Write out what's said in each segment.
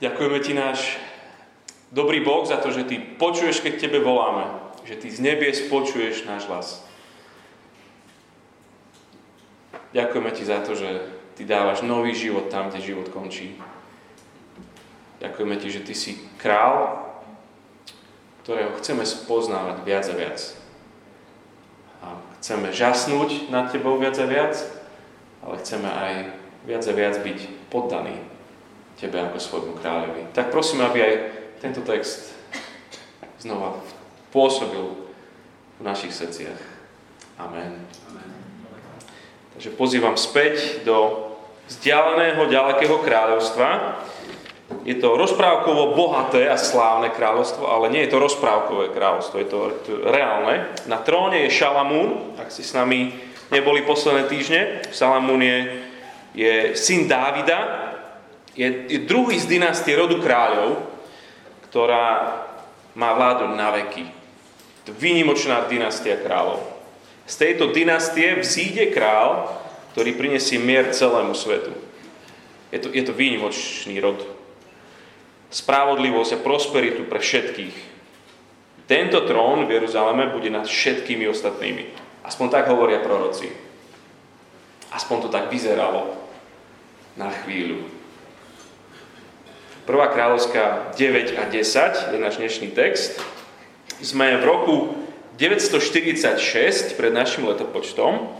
Ďakujeme ti náš dobrý Boh za to, že ty počuješ, keď tebe voláme. Že ty z nebies počuješ náš hlas. Ďakujeme ti za to, že ty dávaš nový život tam, kde život končí. Ďakujeme ti, že ty si král, ktorého chceme spoznávať viac a viac. A chceme žasnúť nad tebou viac a viac, ale chceme aj viac a viac byť poddaní Tebe ako svojmu kráľovi. Tak prosím, aby aj tento text znova pôsobil v našich srdciach. Amen. Amen. Takže pozývam späť do vzdialeného, ďalekého kráľovstva. Je to rozprávkovo bohaté a slávne kráľovstvo, ale nie je to rozprávkové kráľovstvo, je to, to reálne. Na tróne je Šalamún, ak si s nami neboli posledné týždne. Šalamún je, je syn Dávida, je, je druhý z dynastie rodu kráľov, ktorá má vládu na veky. Výnimočná dynastia kráľov. Z tejto dynastie vzíde král, ktorý prinesie mier celému svetu. Je to, je to výnimočný rod. Spravodlivosť a prosperitu pre všetkých. Tento trón v Jeruzaleme bude nad všetkými ostatnými. Aspoň tak hovoria proroci. Aspoň to tak vyzeralo na chvíľu. 1. kráľovská 9 a 10 je náš dnešný text. Sme v roku 946 pred našim letopočtom.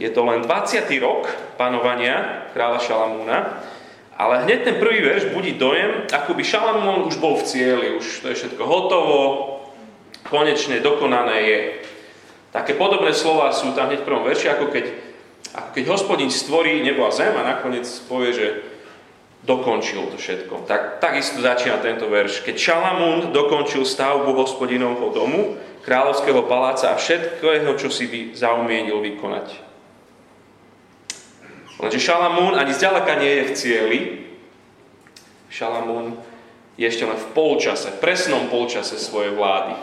Je to len 20. rok panovania kráľa Šalamúna. Ale hneď ten prvý verš budí dojem, ako by Šalamún už bol v cieli, už to je všetko hotovo, konečne dokonané je. Také podobné slova sú tam hneď v prvom verši, ako keď, ako keď hospodin stvorí nebo a zem a nakoniec povie, že dokončil to všetko. Tak, takisto začína tento verš. Keď Šalamún dokončil stavbu hospodinovho domu, kráľovského paláca a všetkého, čo si by zaumienil vykonať. Lenže Šalamún ani zďaleka nie je v cieli. Šalamún je ešte len v polčase, v presnom polčase svojej vlády.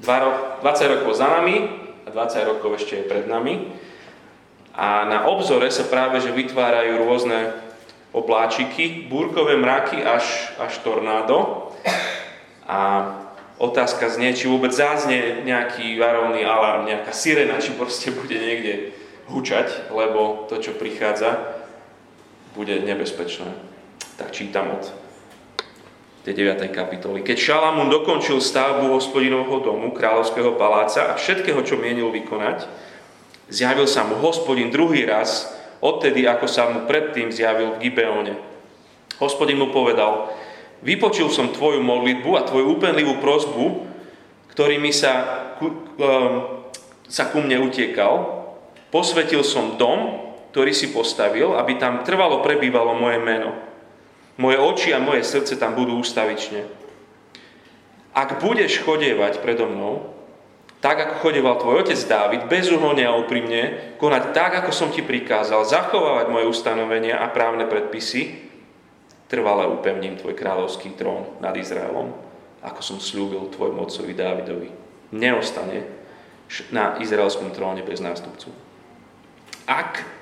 20 rokov za nami a 20 rokov ešte je pred nami. A na obzore sa práve že vytvárajú rôzne obláčiky, búrkové mraky až, až tornádo. A otázka znie, či vôbec zázne nejaký varovný alarm, nejaká sirena, či proste bude niekde hučať, lebo to, čo prichádza, bude nebezpečné. Tak čítam od tej 9. kapitoly. Keď Šalamún dokončil stavbu hospodinovho domu, kráľovského paláca a všetkého, čo mienil vykonať, zjavil sa mu hospodin druhý raz odtedy, ako sa mu predtým zjavil v Gibeone. Hospodin mu povedal, vypočul som tvoju modlitbu a tvoju úpenlivú prozbu, ktorými sa, um, sa ku mne utiekal. Posvetil som dom, ktorý si postavil, aby tam trvalo prebývalo moje meno. Moje oči a moje srdce tam budú ustavične. Ak budeš chodievať predo mnou, tak ako chodeval tvoj otec Dávid, bezúhonne a úprimne, konať tak, ako som ti prikázal, zachovávať moje ustanovenia a právne predpisy, trvale upevním tvoj kráľovský trón nad Izraelom, ako som slúbil tvojmu otcovi Dávidovi. Neostane na izraelskom tróne bez nástupcu. Ak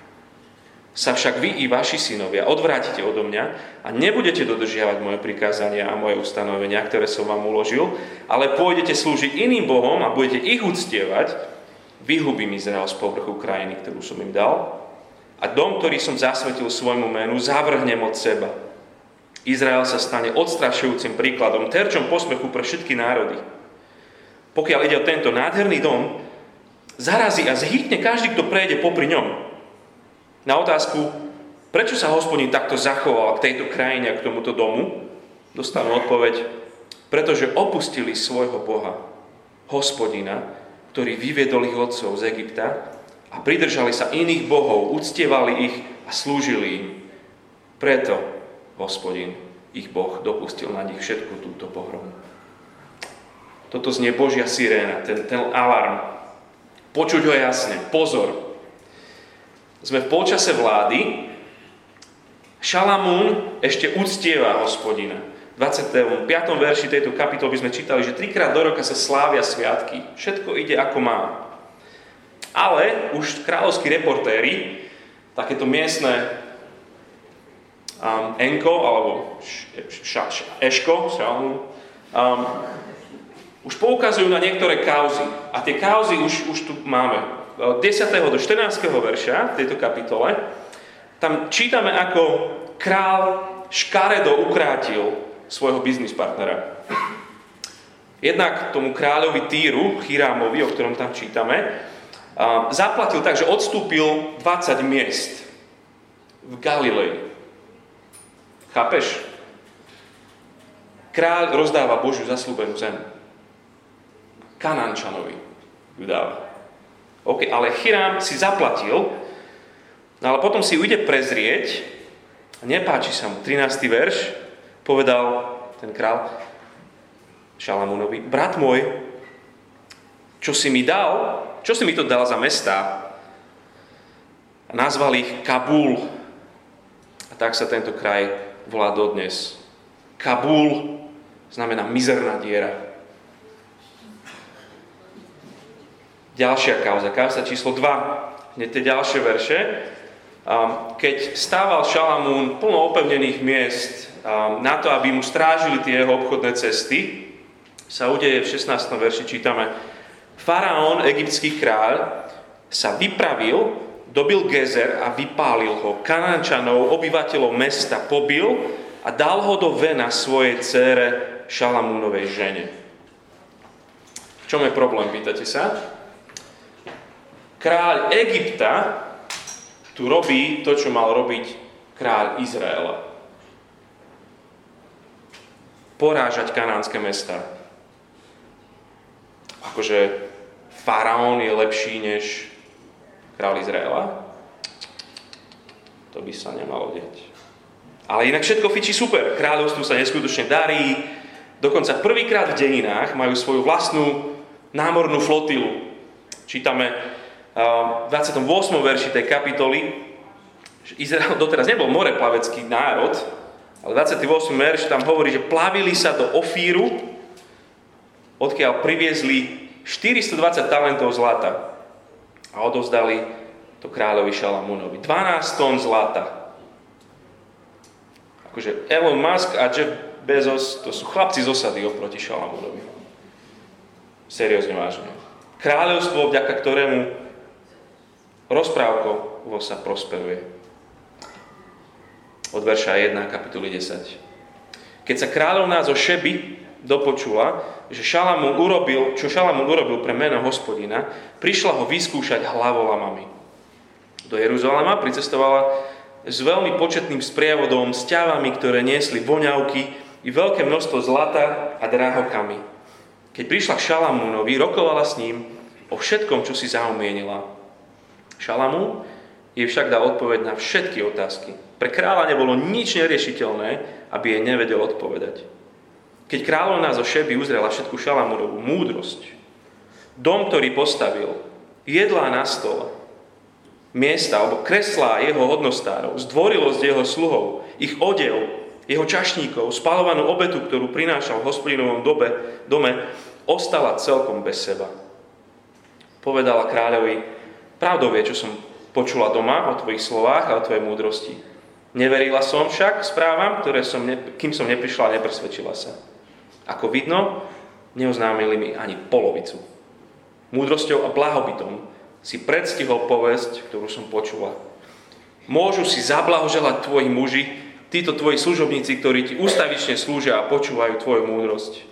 sa však vy i vaši synovia odvrátite odo mňa a nebudete dodržiavať moje prikázania a moje ustanovenia, ktoré som vám uložil, ale pôjdete slúžiť iným bohom a budete ich uctievať, vyhubím Izrael z povrchu krajiny, ktorú som im dal a dom, ktorý som zasvetil svojmu menu, zavrhnem od seba. Izrael sa stane odstrašujúcim príkladom, terčom posmechu pre všetky národy. Pokiaľ ide o tento nádherný dom, zarazí a zhytne každý, kto prejde popri ňom. Na otázku, prečo sa hospodin takto zachoval k tejto krajine a k tomuto domu, dostanú odpoveď, pretože opustili svojho Boha, hospodina, ktorý vyviedol ich otcov z Egypta a pridržali sa iných bohov, uctievali ich a slúžili im. Preto hospodin, ich Boh, dopustil na nich všetku túto pohromu. Toto znie Božia siréna, ten, ten alarm. Počuť ho jasne, pozor, sme v polčase vlády. Šalamún ešte uctieva hospodina. V 25. verši tejto kapitoly sme čítali, že trikrát do roka sa slávia sviatky. Všetko ide ako má. Ale už kráľovskí reportéri, takéto miestne um, Enko, alebo Eško, Šalamún, um, už poukazujú na niektoré kauzy. A tie kauzy už, už tu máme. Od 10. do 14. verša v tejto kapitole tam čítame, ako král škaredo ukrátil svojho biznis partnera. Jednak tomu kráľovi Týru, Chirámovi, o ktorom tam čítame, zaplatil tak, že odstúpil 20 miest v Galilei. Chápeš? Kráľ rozdáva Božiu zaslúbenú zem. Kanančanovi ju dáva. OK, ale Chirám si zaplatil, no ale potom si ju ide prezrieť nepáči sa mu. 13. verš povedal ten král Šalamúnovi, brat môj, čo si mi dal, čo si mi to dal za mesta? A nazval ich Kabul. A tak sa tento kraj volá dodnes. Kabul znamená mizerná diera. Ďalšia kauza, kauza číslo 2, hneď tie ďalšie verše. Keď stával Šalamún plno opevnených miest na to, aby mu strážili tie jeho obchodné cesty, sa udeje v 16. verši, čítame, Faraón, egyptský kráľ, sa vypravil, dobil Gezer a vypálil ho. Kanančanov, obyvateľov mesta, pobil a dal ho do vena svojej cére Šalamúnovej žene. V čom je problém, pýtate sa? Kráľ Egypta tu robí to, čo mal robiť kráľ Izraela. Porážať kanánske mesta. Akože faraón je lepší než kráľ Izraela? To by sa nemalo deť. Ale inak všetko fičí super. Kráľovstvu sa neskutočne darí. Dokonca prvýkrát v dejinách majú svoju vlastnú námornú flotilu. Čítame v 28. verši tej kapitoly, že Izrael doteraz nebol moreplavecký národ, ale 28. verš tam hovorí, že plavili sa do Ofíru, odkiaľ priviezli 420 talentov zlata a odovzdali to kráľovi Šalamúnovi. 12 tón zlata. Akože Elon Musk a Jeff Bezos, to sú chlapci z osady oproti Šalamúnovi. Seriózne vážne. Kráľovstvo, vďaka ktorému rozprávkovo sa prosperuje. Od verša 1 kapitoly 10. Keď sa kráľovná zo Šeby dopočula, že Šalamún urobil, čo Šalamún urobil pre meno hospodina, prišla ho vyskúšať hlavolamami. Do Jeruzalema pricestovala s veľmi početným sprievodom, s ťavami, ktoré niesli voňavky i veľké množstvo zlata a drahokami. Keď prišla k Šalamúnovi, rokovala s ním o všetkom, čo si zaumienila. Šalamu jej však dal odpoveď na všetky otázky. Pre kráľa nebolo nič neriešiteľné, aby jej nevedel odpovedať. Keď kráľovná zo Šeby uzrela všetku Šalamúnovú múdrosť, dom, ktorý postavil, jedlá na stole, miesta alebo kreslá jeho hodnostárov, zdvorilosť jeho sluhov, ich odev, jeho čašníkov, spalovanú obetu, ktorú prinášal v hospodinovom dobe, dome, ostala celkom bez seba. Povedala kráľovi, Pravdou je, čo som počula doma o tvojich slovách a o tvojej múdrosti. Neverila som však správam, ktoré som, ne, kým som neprišla a nepresvedčila sa. Ako vidno, neoznámili mi ani polovicu. Múdrosťou a blahobytom si predstihol povesť, ktorú som počula. Môžu si zablahoželať tvoji muži, títo tvoji služobníci, ktorí ti ustavične slúžia a počúvajú tvoju múdrosť.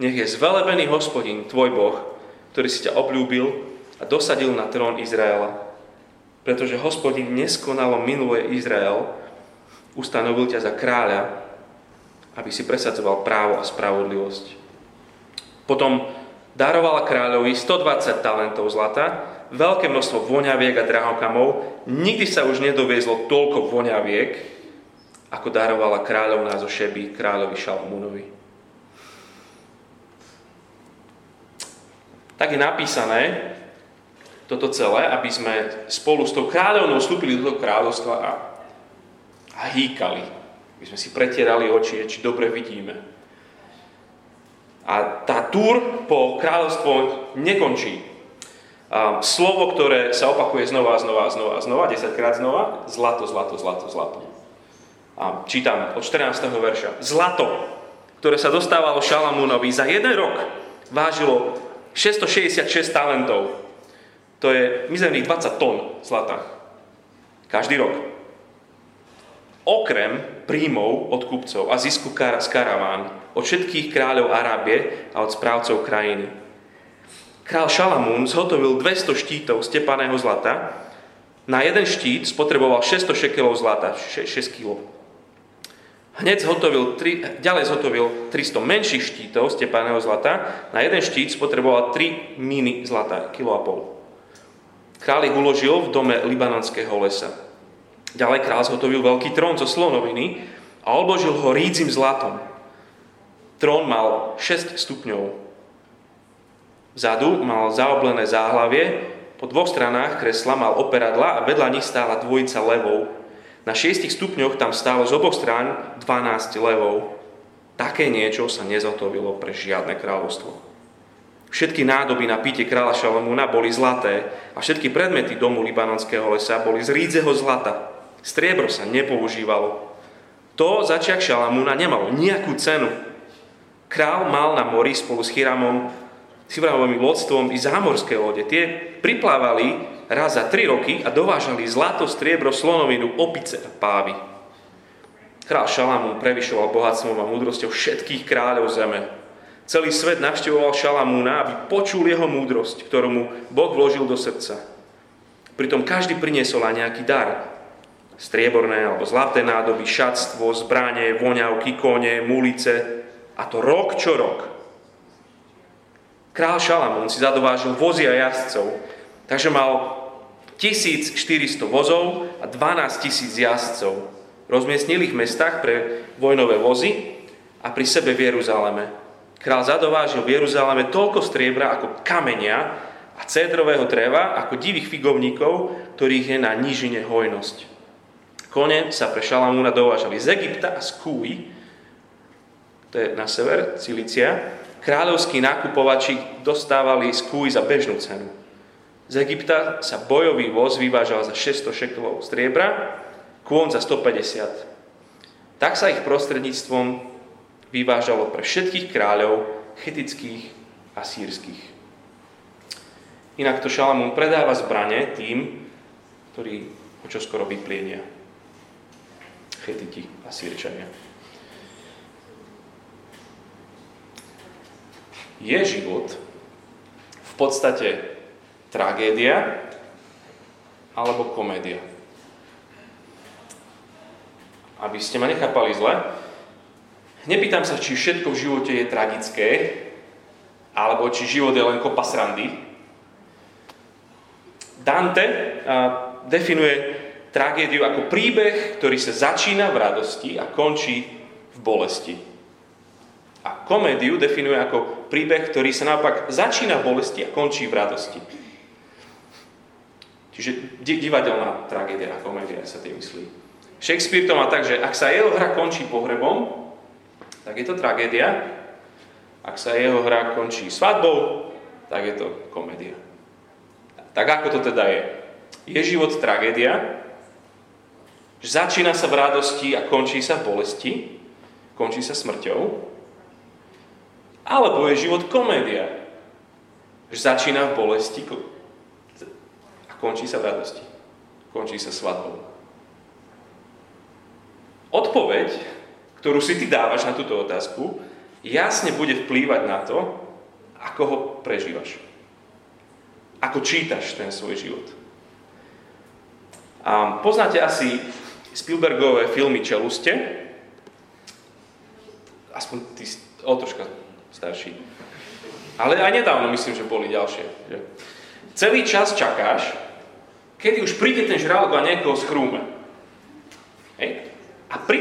Nech je zvelebený hospodin, tvoj Boh, ktorý si ťa obľúbil a dosadil na trón Izraela. Pretože hospodin neskonalo minulé Izrael, ustanovil ťa za kráľa, aby si presadzoval právo a spravodlivosť. Potom darovala kráľovi 120 talentov zlata, veľké množstvo voňaviek a drahokamov, nikdy sa už nedoviezlo toľko voňaviek, ako darovala kráľovná zo Šeby kráľovi Šalmúnovi. Tak je napísané, toto celé, aby sme spolu s tou kráľovnou vstúpili do toho kráľovstva a, a hýkali. Aby sme si pretierali oči, či dobre vidíme. A tá túr po kráľovstvo nekončí. A slovo, ktoré sa opakuje znova a znova a znova a znova, desaťkrát znova, zlato, zlato, zlato, zlato. A čítam od 14. verša. Zlato, ktoré sa dostávalo Šalamúnovi za jeden rok, vážilo 666 talentov. To je mizerných 20 tón zlata. Každý rok. Okrem príjmov od kupcov a zisku z karaván, od všetkých kráľov Arábie a od správcov krajiny. Král Šalamún zhotovil 200 štítov stepaného zlata, na jeden štít spotreboval 600 šekelov zlata, 6 kg. Hneď zhotovil, tri, ďalej zhotovil 300 menších štítov stepaného zlata, na jeden štít spotreboval 3 míny zlata, kilo a pol. Král ich uložil v dome libanonského lesa. Ďalej král zhotovil veľký trón zo slonoviny a obložil ho rídzim zlatom. Trón mal 6 stupňov, Vzadu mal zaoblené záhlavie, po dvoch stranách kresla mal operadla a vedľa nich stála dvojica levov. Na šiestich stupňoch tam stálo z oboch strán 12 levov. Také niečo sa nezotovilo pre žiadne kráľovstvo. Všetky nádoby na píte kráľa Šalamúna boli zlaté a všetky predmety domu libanonského lesa boli z rídzeho zlata. Striebro sa nepoužívalo. To začiak Šalamúna nemalo nejakú cenu. Král mal na mori spolu s Chiramom s Ibrahimovým lodstvom i zámorské lode. Tie priplávali raz za tri roky a dovážali zlato, striebro, slonovinu, opice a pávy. Král Šalamún prevyšoval bohatstvom a múdrosťou všetkých kráľov zeme. Celý svet navštevoval Šalamúna, aby počul jeho múdrosť, ktorú mu Boh vložil do srdca. Pritom každý priniesol aj nejaký dar. Strieborné alebo zlaté nádoby, šatstvo, zbranie, voňavky, kone, mulice. A to rok čo rok. Král Šalamún si zadovážil vozy a jazdcov, takže mal 1400 vozov a 12 tisíc jazdcov. Rozmiestnil ich v mestách pre vojnové vozy a pri sebe v Jeruzaleme. Král zadovážil v Jeruzaleme toľko striebra ako kamenia a cédrového dreva ako divých figovníkov, ktorých je na nížine hojnosť. Kone sa pre Šalamúna dovážali z Egypta a z Kúj, to je na sever, Cilícia, kráľovskí nákupovači dostávali z kúj za bežnú cenu. Z Egypta sa bojový voz vyvážal za 600 šeklov striebra, kôň za 150. Tak sa ich prostredníctvom vyvážalo pre všetkých kráľov chetických a sírskych. Inak to Šalamún predáva zbranie tým, ktorí ho čoskoro vyplienia. Chetiti a sírčania. je život v podstate tragédia alebo komédia. Aby ste ma nechápali zle, nepýtam sa, či všetko v živote je tragické, alebo či život je len kopa srandy. Dante definuje tragédiu ako príbeh, ktorý sa začína v radosti a končí v bolesti. A komédiu definuje ako príbeh, ktorý sa naopak začína v bolesti a končí v radosti. Čiže divadelná tragédia a komédia sa tým myslí. Shakespeare to má tak, že ak sa jeho hra končí pohrebom, tak je to tragédia. Ak sa jeho hra končí svadbou, tak je to komédia. Tak ako to teda je? Je život tragédia, že začína sa v radosti a končí sa v bolesti, končí sa smrťou, alebo je život komédia. Že začína v bolesti a končí sa v radosti. Končí sa svadbou. Odpoveď, ktorú si ty dávaš na túto otázku, jasne bude vplývať na to, ako ho prežívaš. Ako čítaš ten svoj život. A poznáte asi Spielbergové filmy Čeluste? Aspoň ty o troška starší. Ale aj nedávno myslím, že boli ďalšie. Že? Celý čas čakáš, kedy už príde ten žralok a niekoho schrúme.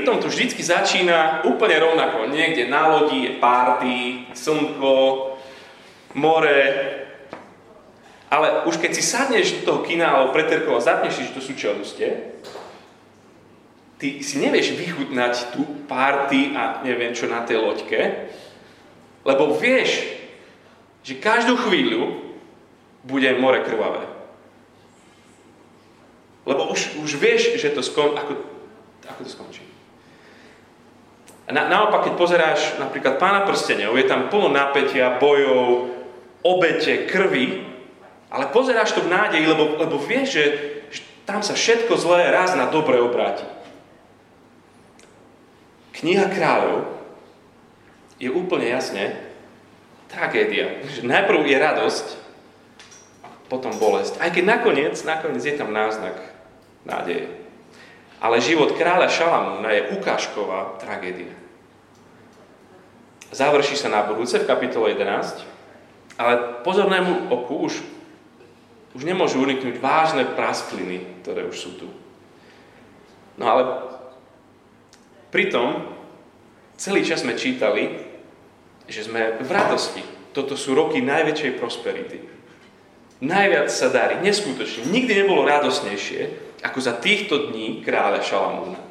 Pritom to vždycky začína úplne rovnako. Niekde na lodi je párty, slnko, more. Ale už keď si sadneš do toho kina alebo preterkov a zapneš si, že to sú čeluste, ty si nevieš vychutnať tú párty a neviem čo na tej loďke, lebo vieš, že každú chvíľu bude more krvavé. Lebo už, už vieš, že to skon, ako, ako to skončí. A na, naopak, keď pozeráš napríklad pána prstenov, je tam plno napätia, bojov, obete, krvi, ale pozeráš to v nádeji, lebo, lebo vieš, že, že tam sa všetko zlé raz na dobre obráti. Kniha kráľov je úplne jasne tragédia. Že najprv je radosť, potom bolesť. Aj keď nakoniec, nakoniec je tam náznak nádeje. Ale život kráľa Šalamúna je ukážková tragédia. Završí sa na budúce v kapitole 11, ale pozornému oku už, už nemôžu uniknúť vážne praskliny, ktoré už sú tu. No ale pritom celý čas sme čítali, že sme v radosti. Toto sú roky najväčšej prosperity. Najviac sa darí, neskutočne. Nikdy nebolo radosnejšie, ako za týchto dní kráľa Šalamúna.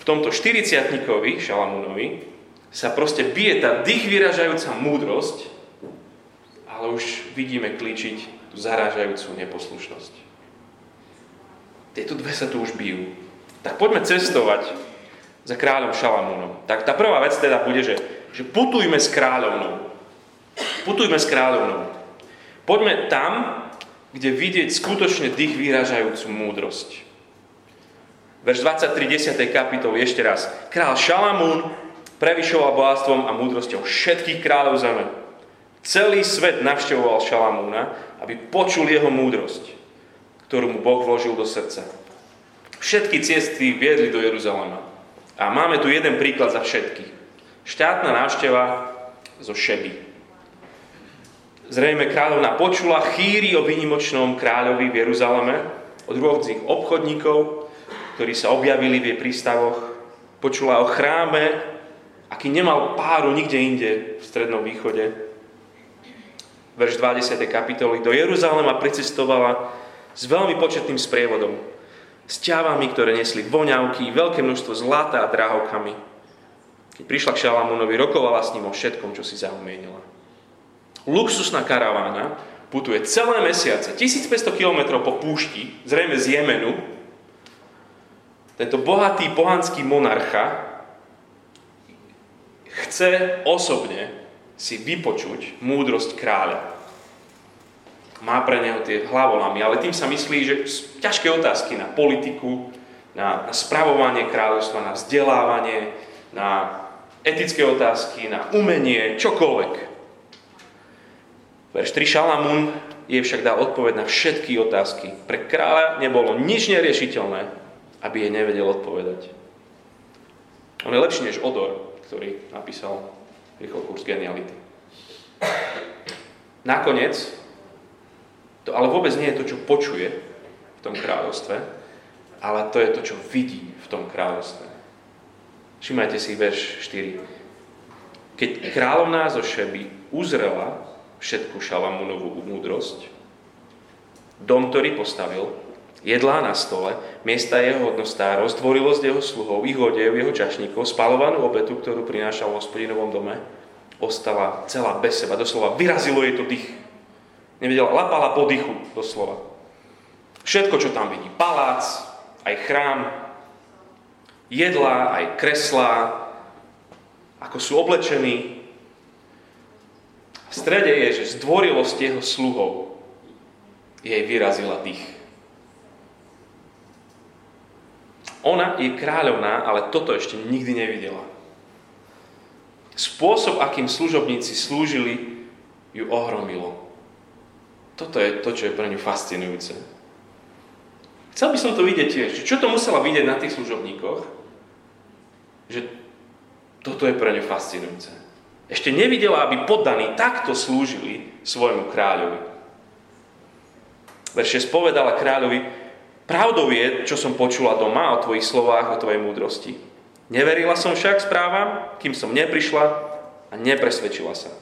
V tomto 40 Šalamúnovi sa proste bije tá dých vyražajúca múdrosť, ale už vidíme klíčiť tú zarážajúcu neposlušnosť. Tieto dve sa tu už bijú. Tak poďme cestovať za kráľom Šalamúnom. Tak tá prvá vec teda bude, že, že putujme s kráľovnou. Putujme s kráľovnou. Poďme tam, kde vidieť skutočne dých vyražajúcu múdrosť. Verš 23, 10. kapitoly, ešte raz. Král Šalamún prevyšoval bohatstvom a múdrosťou všetkých kráľov zeme. Celý svet navštevoval Šalamúna, aby počul jeho múdrosť, ktorú mu Boh vložil do srdca. Všetky cesty viedli do Jeruzalema. A máme tu jeden príklad za všetky. Štátna návšteva zo Šeby. Zrejme kráľovna počula chýry o vynimočnom kráľovi v Jeruzaleme od rôznych obchodníkov, ktorí sa objavili v jej prístavoch. Počula o chráme, aký nemal páru nikde inde v Strednom východe. Verš 20. kapitoly. Do Jeruzalema pricestovala s veľmi početným sprievodom. S ťavami, ktoré nesli voňavky, veľké množstvo zlata a drahokami. Keď prišla k Šalamúnovi, rokovala s ním o všetkom, čo si zaumienila luxusná karavána putuje celé mesiace, 1500 km po púšti, zrejme z Jemenu. Tento bohatý pohanský monarcha chce osobne si vypočuť múdrosť kráľa. Má pre neho tie hlavolamy, ale tým sa myslí, že ťažké otázky na politiku, na, na spravovanie kráľovstva, na vzdelávanie, na etické otázky, na umenie, čokoľvek. Verš 3 Šalamún je však dal odpoveď na všetky otázky. Pre kráľa nebolo nič neriešiteľné, aby jej nevedel odpovedať. On je lepší než Odor, ktorý napísal rýchlo kurz geniality. Nakoniec, to ale vôbec nie je to, čo počuje v tom kráľovstve, ale to je to, čo vidí v tom kráľovstve. Všimajte si verš 4. Keď kráľovná zo Šeby uzrela, všetku Šalamúnovú múdrosť. Dom, ktorý postavil, jedlá na stole, miesta jeho hodnostárov, zdvorilosť jeho sluhov, ich odev, jeho čašníkov, spalovanú obetu, ktorú prinášal v hospodinovom dome, ostala celá bez seba. Doslova vyrazilo jej to dých. Nevedela, lapala po dychu, doslova. Všetko, čo tam vidí. Palác, aj chrám, jedlá, aj kreslá, ako sú oblečení, v strede je, že zdvorilosť jeho sluhov jej vyrazila dých. Ona je kráľovná, ale toto ešte nikdy nevidela. Spôsob, akým služobníci slúžili, ju ohromilo. Toto je to, čo je pre ňu fascinujúce. Chcel by som to vidieť tiež. Čo to musela vidieť na tých služobníkoch? Že toto je pre ňu fascinujúce. Ešte nevidela, aby poddaní takto slúžili svojmu kráľovi. Verše spovedala kráľovi, pravdou je, čo som počula doma o tvojich slovách, o tvojej múdrosti. Neverila som však správam, kým som neprišla a nepresvedčila sa.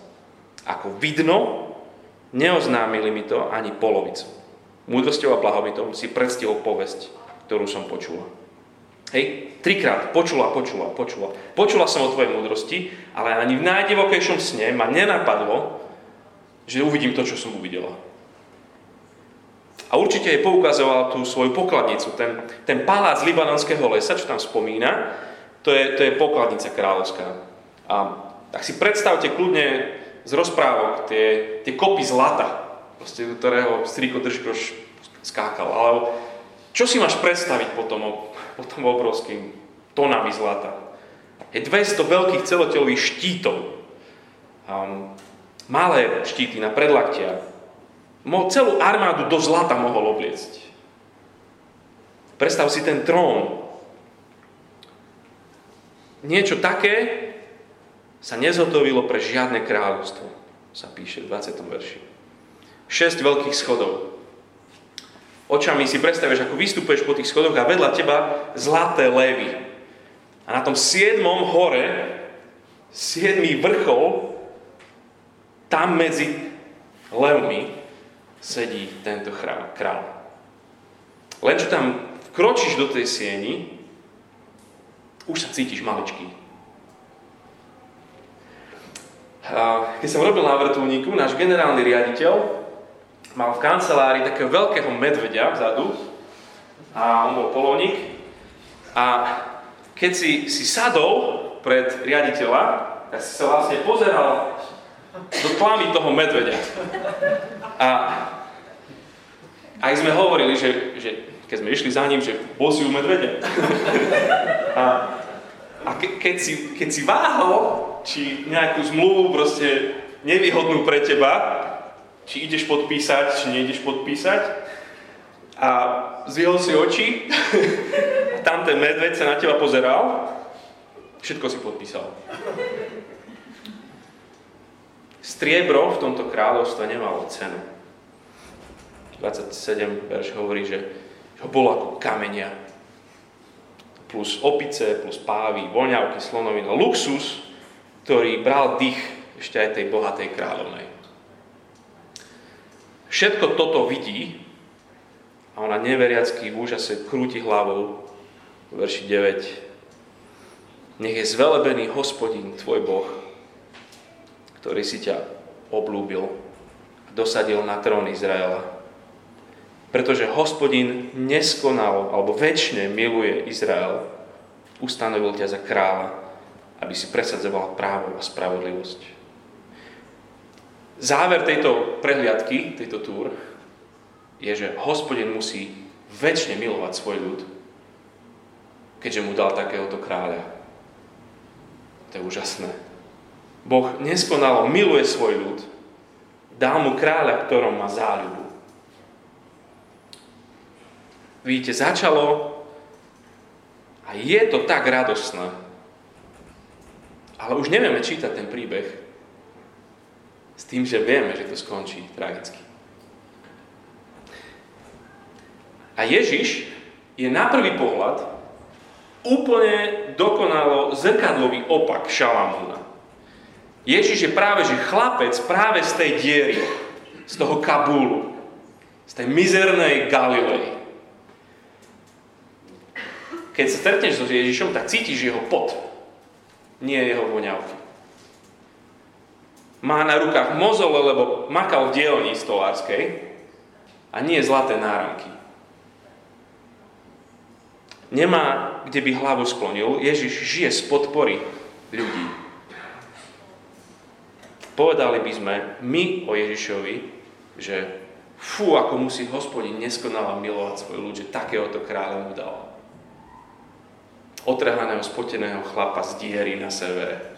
Ako vidno, neoznámili mi to ani polovicu. Múdrosťou a blahobytom si predstihol povesť, ktorú som počula. Hej, trikrát počula, počula, počula. Počula som o tvojej múdrosti, ale ani v najdivokejšom sne ma nenapadlo, že uvidím to, čo som uvidela. A určite jej poukazoval tú svoju pokladnicu, ten, ten palác libanonského lesa, čo tam spomína, to je, to je pokladnica kráľovská. A tak si predstavte kľudne z rozprávok tie, tie kopy zlata, proste, ktorého strýko Držkoš skákal. Ale čo si máš predstaviť potom, potom obrovským tonami zlata? Je 200 veľkých celotelových štítov. Um, malé štíty na predlaktia. Mo, celú armádu do zlata mohol obliecť. Predstav si ten trón. Niečo také sa nezhotovilo pre žiadne kráľovstvo, sa píše v 20. verši. Šesť veľkých schodov. Očami si predstavíš, ako vystupuješ po tých schodoch a vedľa teba zlaté levy. A na tom siedmom hore, siedmý vrchol, tam medzi levmi sedí tento král. Len čo tam vkročíš do tej sieni, už sa cítiš maličký. Keď som robil na vrtulníku, náš generálny riaditeľ mal v kancelárii takého veľkého medvedia vzadu a on bol polovník a keď si, si sadol pred riaditeľa, tak si sa vlastne pozeral do tlamy toho medvedia. A aj sme hovorili, že, že keď sme išli za ním, že bol si u medvedia. A, a ke, keď, si, keď si váhal, či nejakú zmluvu proste nevýhodnú pre teba, či ideš podpísať, či neideš podpísať. A zvihol si oči, tam ten medveď sa na teba pozeral, všetko si podpísal. Striebro v tomto kráľovstve nemalo cenu. 27 verš hovorí, že ho bolo ako kamenia. Plus opice, plus pávy, voňavky, slonovina, luxus, ktorý bral dých ešte aj tej bohatej kráľovnej. Všetko toto vidí a ona neveriacky v úžase krúti hlavou verši 9. Nech je zvelebený hospodin, tvoj Boh, ktorý si ťa oblúbil a dosadil na trón Izraela. Pretože hospodin neskonal alebo väčšine miluje Izrael, ustanovil ťa za kráľa aby si presadzoval právo a spravodlivosť. Záver tejto prehliadky, tejto túr, je, že hospodin musí väčšine milovať svoj ľud, keďže mu dal takéhoto kráľa. To je úžasné. Boh neskonalo miluje svoj ľud, dal mu kráľa, ktorom má záľubu. Vidíte, začalo a je to tak radosné, ale už nevieme čítať ten príbeh s tým, že vieme, že to skončí tragicky. A Ježiš je na prvý pohľad úplne dokonalo zrkadlový opak Šalamúna. Ježiš je práve že chlapec práve z tej diery, z toho Kabulu, z tej mizernej Galilei. Keď sa stretneš so Ježišom, tak cítiš jeho pot nie jeho voňavky. Má na rukách mozole, lebo makal v dielni stolárskej a nie zlaté náramky. Nemá, kde by hlavu sklonil. Ježiš žije z podpory ľudí. Povedali by sme my o Ježišovi, že fú, ako musí hospodin neskonale milovať svoj ľud, že takéhoto kráľa mu dal otrhaného, spoteného chlapa z diery na severe.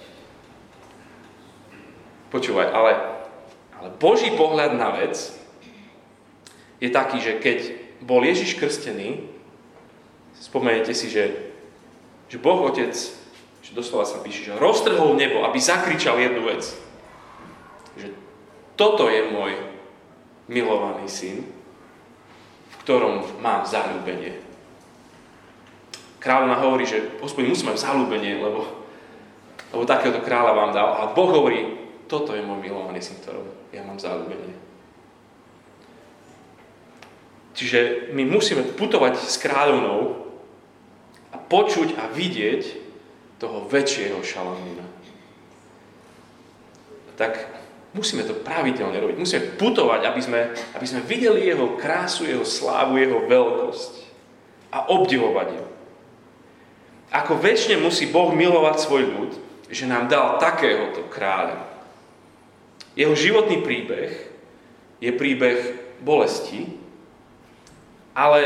Počúvaj, ale, ale Boží pohľad na vec je taký, že keď bol Ježiš krstený, spomeniete si, že, že Boh Otec, že doslova sa píše, že roztrhol nebo, aby zakričal jednu vec. Že toto je môj milovaný syn, v ktorom mám zalúbenie. Kráľovna hovorí, že hospodin musí mať zalúbenie, lebo, lebo takéhoto kráľa vám dal. A Boh hovorí, toto je môj milovaný syn, ktorom ja mám zalúbenie. Čiže my musíme putovať s kráľovnou a počuť a vidieť toho väčšieho šalamína. Tak musíme to pravidelne robiť. Musíme putovať, aby sme, aby sme videli jeho krásu, jeho slávu, jeho veľkosť a obdivovať ju. ako väčšine musí Boh milovať svoj ľud, že nám dal takéhoto kráľa. Jeho životný príbeh je príbeh bolesti, ale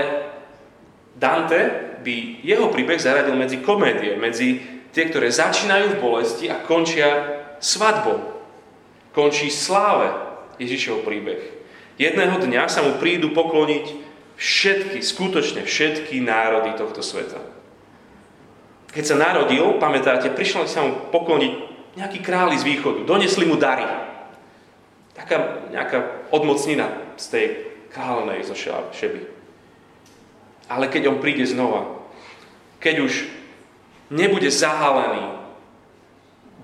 Dante by jeho príbeh zaradil medzi komédie, medzi tie, ktoré začínajú v bolesti a končia svadbou. Končí sláve Ježišov príbeh. Jedného dňa sa mu prídu pokloniť všetky, skutočne všetky národy tohto sveta. Keď sa narodil, pamätáte, prišli sa mu pokloniť nejakí králi z východu, donesli mu dary. Taká nejaká odmocnina z tej kráľovnej zo Šeby. Ale keď on príde znova, keď už nebude zahalený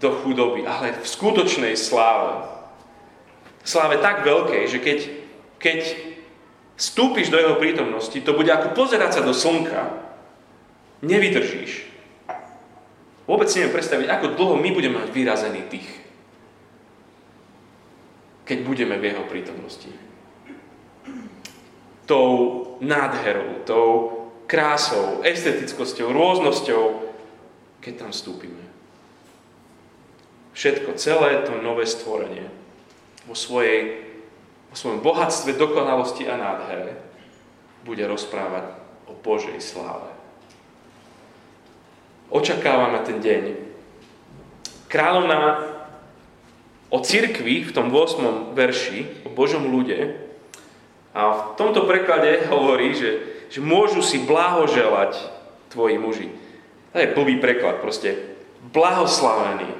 do chudoby, ale v skutočnej sláve, sláve tak veľkej, že keď, keď vstúpiš do jeho prítomnosti, to bude ako pozerať sa do slnka, nevydržíš. Vôbec si neviem predstaviť, ako dlho my budeme mať vyrazený tých, keď budeme v jeho prítomnosti tou nádherou, tou krásou, estetickosťou, rôznosťou, keď tam vstúpime. Všetko, celé to nové stvorenie vo, svojej, vo svojom bohatstve, dokonalosti a nádhere bude rozprávať o Božej sláve. Očakávame ten deň. Kráľovná o cirkvi v tom 8. verši, o Božom ľude, a v tomto preklade hovorí, že, že môžu si blahoželať tvoji muži. To je blbý preklad, proste blahoslavení.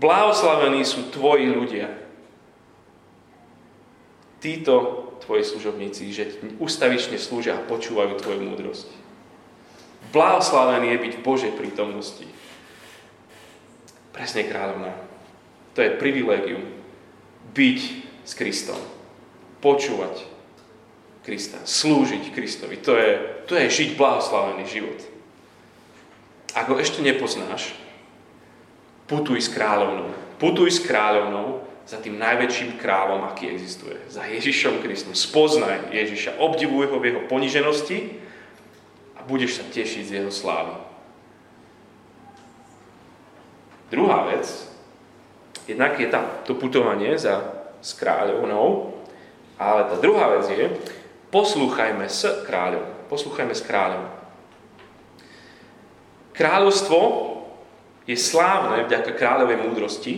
Blahoslavení sú tvoji ľudia. Títo tvoji služobníci, že ustavične slúžia a počúvajú tvoju múdrosť. Blahoslavený je byť v Božej prítomnosti. Presne kráľovná. To je privilégium. Byť s Kristom počúvať Krista, slúžiť Kristovi. To je, to je žiť blahoslavený život. Ak ho ešte nepoznáš, putuj s kráľovnou. Putuj s kráľovnou za tým najväčším kráľom, aký existuje. Za Ježišom Kristom. Spoznaj Ježiša, obdivuj ho v jeho poniženosti a budeš sa tešiť z jeho slávy. Druhá vec, jednak je tam to putovanie za, s kráľovnou, ale tá druhá vec je, poslúchajme s kráľom. Poslúchajme s kráľom. Kráľovstvo je slávne vďaka kráľovej múdrosti,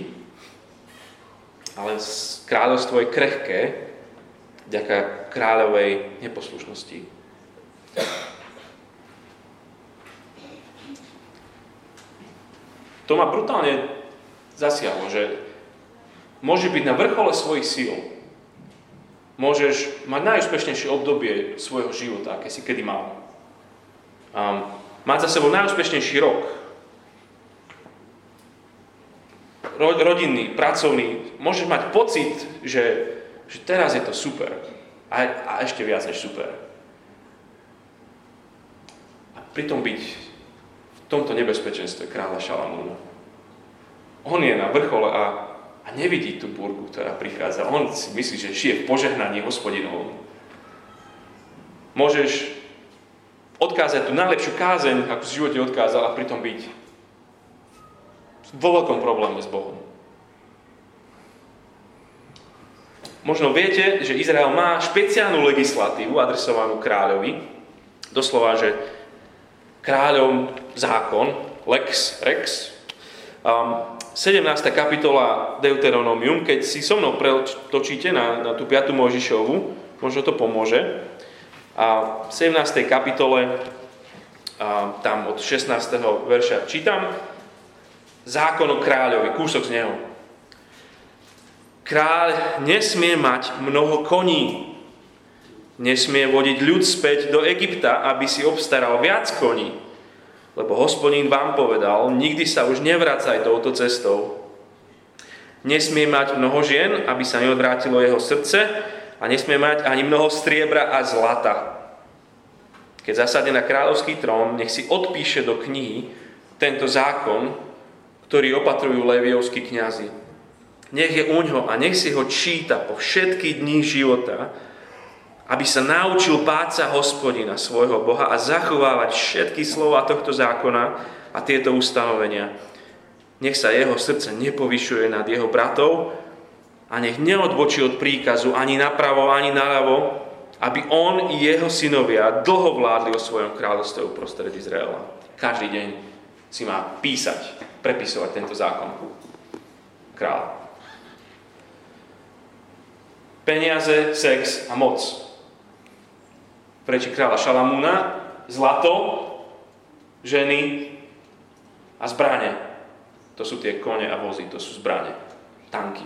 ale kráľovstvo je krehké vďaka kráľovej neposlušnosti. To ma brutálne zasiahlo, že môže byť na vrchole svojich síl, môžeš mať najúspešnejšie obdobie svojho života, aké si kedy mal. Um, mať za sebou najúspešnejší rok. Ro, rodinný, pracovný. Môžeš mať pocit, že, že teraz je to super. A, a ešte viac než super. A pritom byť v tomto nebezpečenstve kráľa Šalamúna. On je na vrchole a a nevidí tú burgu, ktorá prichádza. On si myslí, že žije v požehnaní hospodinovom. Môžeš odkázať tú najlepšiu kázeň, ako v živote odkázal a pritom byť vo veľkom probléme s Bohom. Možno viete, že Izrael má špeciálnu legislatívu adresovanú kráľovi. Doslova, že kráľom zákon, lex, rex, um, 17. kapitola Deuteronomium, keď si so mnou pretočíte na, na tú 5. Možišovu, možno to pomôže. A v 17. kapitole, a tam od 16. verša čítam, zákon o kráľovi, kúsok z neho. Kráľ nesmie mať mnoho koní, nesmie vodiť ľud späť do Egypta, aby si obstaral viac koní, lebo hospodín vám povedal, nikdy sa už nevracaj touto cestou. Nesmie mať mnoho žien, aby sa neodvrátilo jeho srdce a nesmie mať ani mnoho striebra a zlata. Keď zasadne na kráľovský trón, nech si odpíše do knihy tento zákon, ktorý opatrujú leviovskí kňazi. Nech je uňho a nech si ho číta po všetky dní života, aby sa naučil báť sa hospodina, svojho Boha a zachovávať všetky slova tohto zákona a tieto ustanovenia. Nech sa jeho srdce nepovyšuje nad jeho bratov a nech neodbočí od príkazu ani napravo, ani naľavo, aby on i jeho synovia dlho vládli o svojom kráľovstve uprostred Izraela. Každý deň si má písať, prepisovať tento zákon. Kráľ. Peniaze, sex a moc. Preči kráľa Šalamúna, zlato, ženy a zbrane. To sú tie kone a vozy, to sú zbrane. Tanky.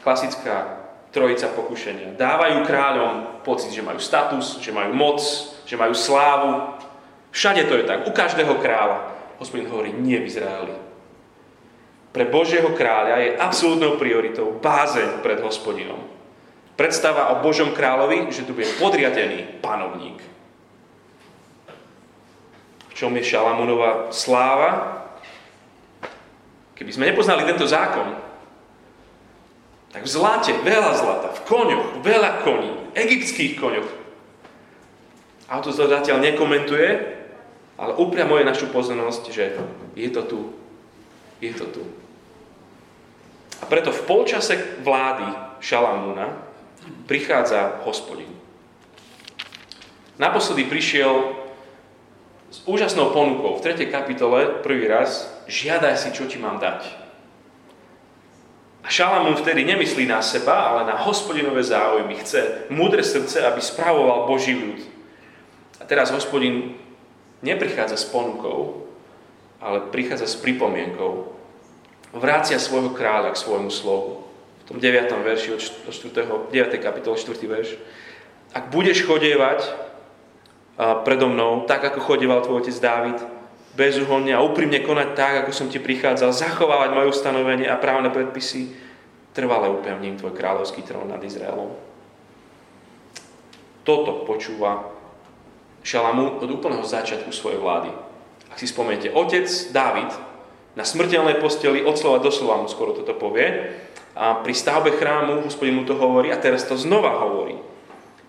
Klasická trojica pokušenia. Dávajú kráľom pocit, že majú status, že majú moc, že majú slávu, Všade to je tak, u každého kráľa. Hospodin hovorí, nie v Izraeli. Pre Božieho kráľa je absolútnou prioritou bázeň pred hospodinom. Predstava o Božom kráľovi, že tu bude podriadený panovník. V čom je Šalamúnova sláva? Keby sme nepoznali tento zákon, tak v zlate, veľa zlata, v koňoch, veľa koní, egyptských koňoch. Autor to zatiaľ nekomentuje, ale upriamuje našu pozornosť, že je to tu. Je to tu. A preto v polčase vlády Šalamúna prichádza hospodin. Naposledy prišiel s úžasnou ponukou. V 3. kapitole prvý raz žiadaj si, čo ti mám dať. A Šalamún vtedy nemyslí na seba, ale na hospodinové záujmy. Chce múdre srdce, aby spravoval Boží ľud. A teraz hospodin neprichádza s ponukou, ale prichádza s pripomienkou. Vrácia svojho kráľa k svojmu slovu. Tom 9. verši od 4. 9. kapitole 4. verš. Ak budeš chodievať predo mnou, tak ako chodieval tvoj otec Dávid, bezúhonne a úprimne konať tak, ako som ti prichádzal, zachovávať moje ustanovenie a právne predpisy, trvale upevním tvoj kráľovský trón nad Izraelom. Toto počúva Šalamu od úplného začiatku svojej vlády. Ak si spomeniete, otec Dávid na smrteľnej posteli od slova do slova mu skoro toto povie a pri stavbe chrámu hospodin mu to hovorí a teraz to znova hovorí.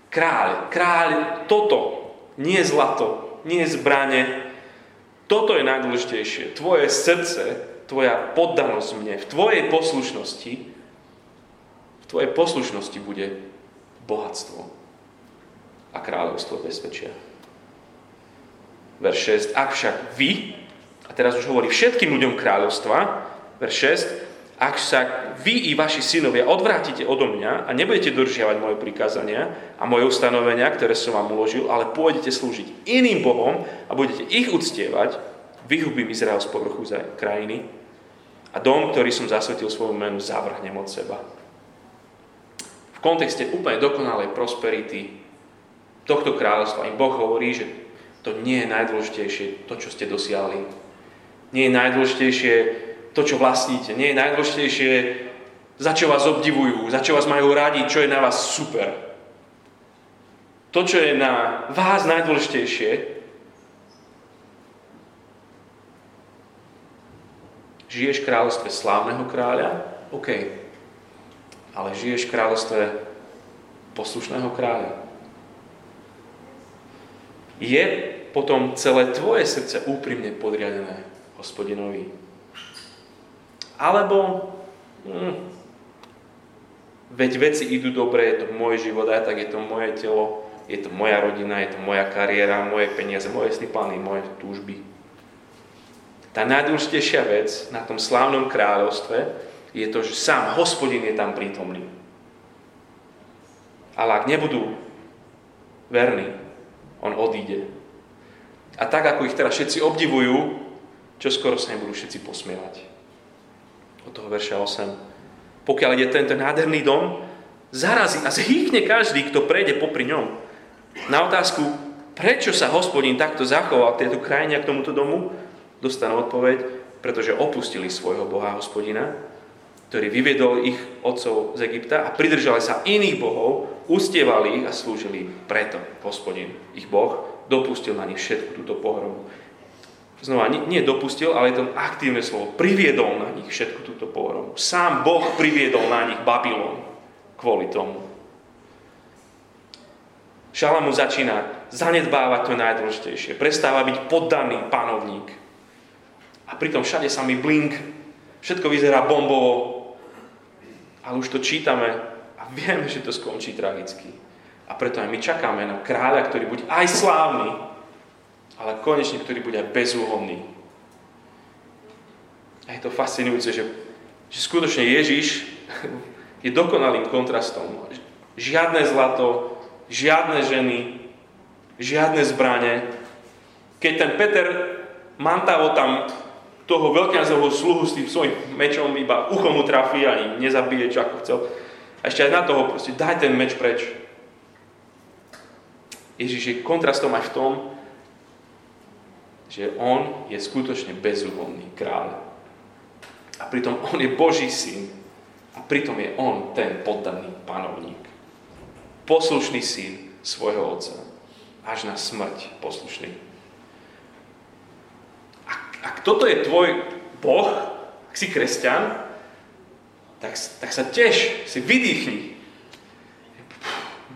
Kráľ, kráľ, toto, nie zlato, nie zbranie, toto je najdôležitejšie. Tvoje srdce, tvoja poddanosť mne, v tvojej poslušnosti, v tvojej poslušnosti bude bohatstvo a kráľovstvo bezpečia verš 6, ak však vy, a teraz už hovorí všetkým ľuďom kráľovstva, verš 6, ak však vy i vaši synovia odvrátite odo mňa a nebudete dodržiavať moje prikázania a moje ustanovenia, ktoré som vám uložil, ale pôjdete slúžiť iným Bohom a budete ich uctievať, vyhubím Izrael z povrchu krajiny a dom, ktorý som zasvetil svojmu menu, zavrhnem od seba. V kontexte úplne dokonalej prosperity tohto kráľovstva im Boh hovorí, že to nie je najdôležitejšie, to, čo ste dosiahli. Nie je najdôležitejšie to, čo vlastníte. Nie je najdôležitejšie, za čo vás obdivujú, za čo vás majú radi, čo je na vás super. To, čo je na vás najdôležitejšie, žiješ v kráľovstve slávneho kráľa? OK. Ale žiješ v kráľovstve poslušného kráľa? je potom celé tvoje srdce úprimne podriadené hospodinovi. Alebo, hm, veď veci idú dobre, je to môj život, aj tak je to moje telo, je to moja rodina, je to moja kariéra, moje peniaze, moje sny, plány, moje túžby. Tá najdôležitejšia vec na tom slávnom kráľovstve je to, že sám hospodin je tam prítomný. Ale ak nebudú verní, on odíde. A tak, ako ich teraz všetci obdivujú, čo skoro sa im budú všetci posmievať. Od toho verša 8. Pokiaľ ide tento nádherný dom, zarazí a zhýkne každý, kto prejde popri ňom. Na otázku, prečo sa hospodín takto zachoval k tejto krajine k tomuto domu, dostanú odpoveď, pretože opustili svojho Boha hospodina, ktorý vyviedol ich otcov z Egypta a pridržali sa iných bohov, ustievali ich a slúžili preto hospodin, ich boh, dopustil na nich všetku túto pohromu. Znova, nie, nie dopustil, ale je to aktívne slovo. Priviedol na nich všetku túto pohromu. Sám Boh priviedol na nich Babylon kvôli tomu. Šalamu začína zanedbávať to najdôležitejšie. Prestáva byť poddaný panovník. A pritom všade sa mi blink. Všetko vyzerá bombovo. Ale už to čítame a vieme, že to skončí tragicky. A preto aj my čakáme na kráľa, ktorý bude aj slávny, ale konečne, ktorý bude aj bezúhonný. A je to fascinujúce, že, že skutočne Ježiš je dokonalým kontrastom. Žiadne zlato, žiadne ženy, žiadne zbranie. Keď ten Peter mantavo tam toho veľkňazovho sluhu s tým svojim mečom iba uchom mu trafí a nezabije, čo ako chcel. A ešte aj na toho proste, daj ten meč preč. Ježiš je kontrastom aj v tom, že on je skutočne bezúhonný kráľ. A pritom on je Boží syn. A pritom je on ten poddaný panovník. Poslušný syn svojho otca. Až na smrť poslušný. Ak, ak toto je tvoj Boh, ak si kresťan, tak, tak sa teš, si vydýchni.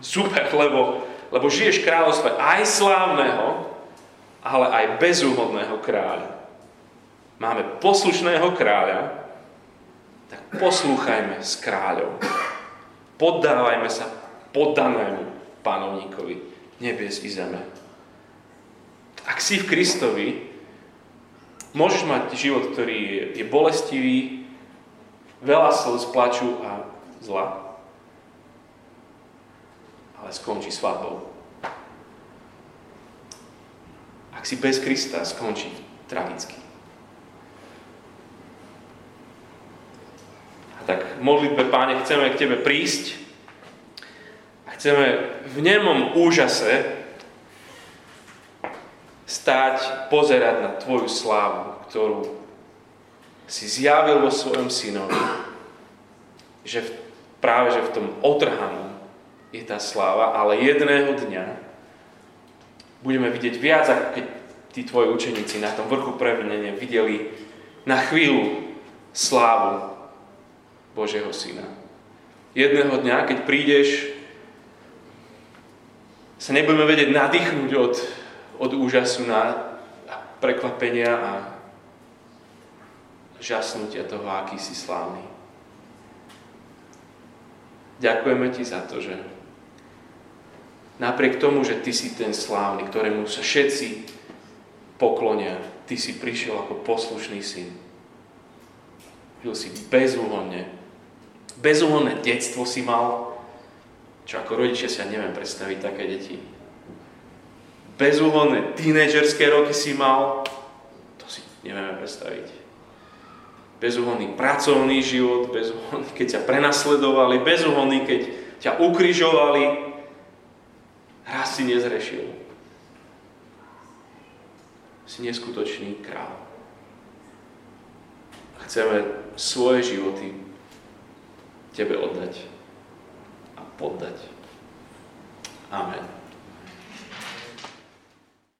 Super, lebo, lebo žiješ kráľovstve aj slávneho, ale aj bezúhodného kráľa. Máme poslušného kráľa, tak poslúchajme s kráľom. Poddávajme sa poddanému panovníkovi nebies i zeme. Ak si v Kristovi, môžeš mať život, ktorý je, bolestivý, veľa slz, plaču a zla, ale skončí svadbou. Ak si bez Krista, skončí tragicky. A tak modlitbe, Páne, chceme k Tebe prísť a chceme v nemom úžase stáť, pozerať na Tvoju slávu, ktorú si zjavil vo svojom synovi, že v, práve že v tom otrhanom je tá sláva, ale jedného dňa budeme vidieť viac, ako keď tí tvoji učeníci na tom vrchu previnenia videli na chvíľu slávu Božieho Syna. Jedného dňa, keď prídeš, sa nebudeme vedieť nadýchnuť od, od úžasu na prekvapenia a žasnutia toho, aký si slávny. Ďakujeme ti za to, že Napriek tomu, že ty si ten slávny, ktorému sa všetci poklonia, ty si prišiel ako poslušný syn. Žil si bezúhonne. Bezúhonné detstvo si mal, čo ako rodičia si ja neviem predstaviť také deti. Bezúhonné tínedžerské roky si mal, to si nevieme predstaviť. Bezúhonný pracovný život, bezúhonný, keď ťa prenasledovali, bezúhonný, keď ťa ukrižovali, raz si nezrešil. Si neskutočný král. Chceme svoje životy Tebe oddať a poddať. Amen.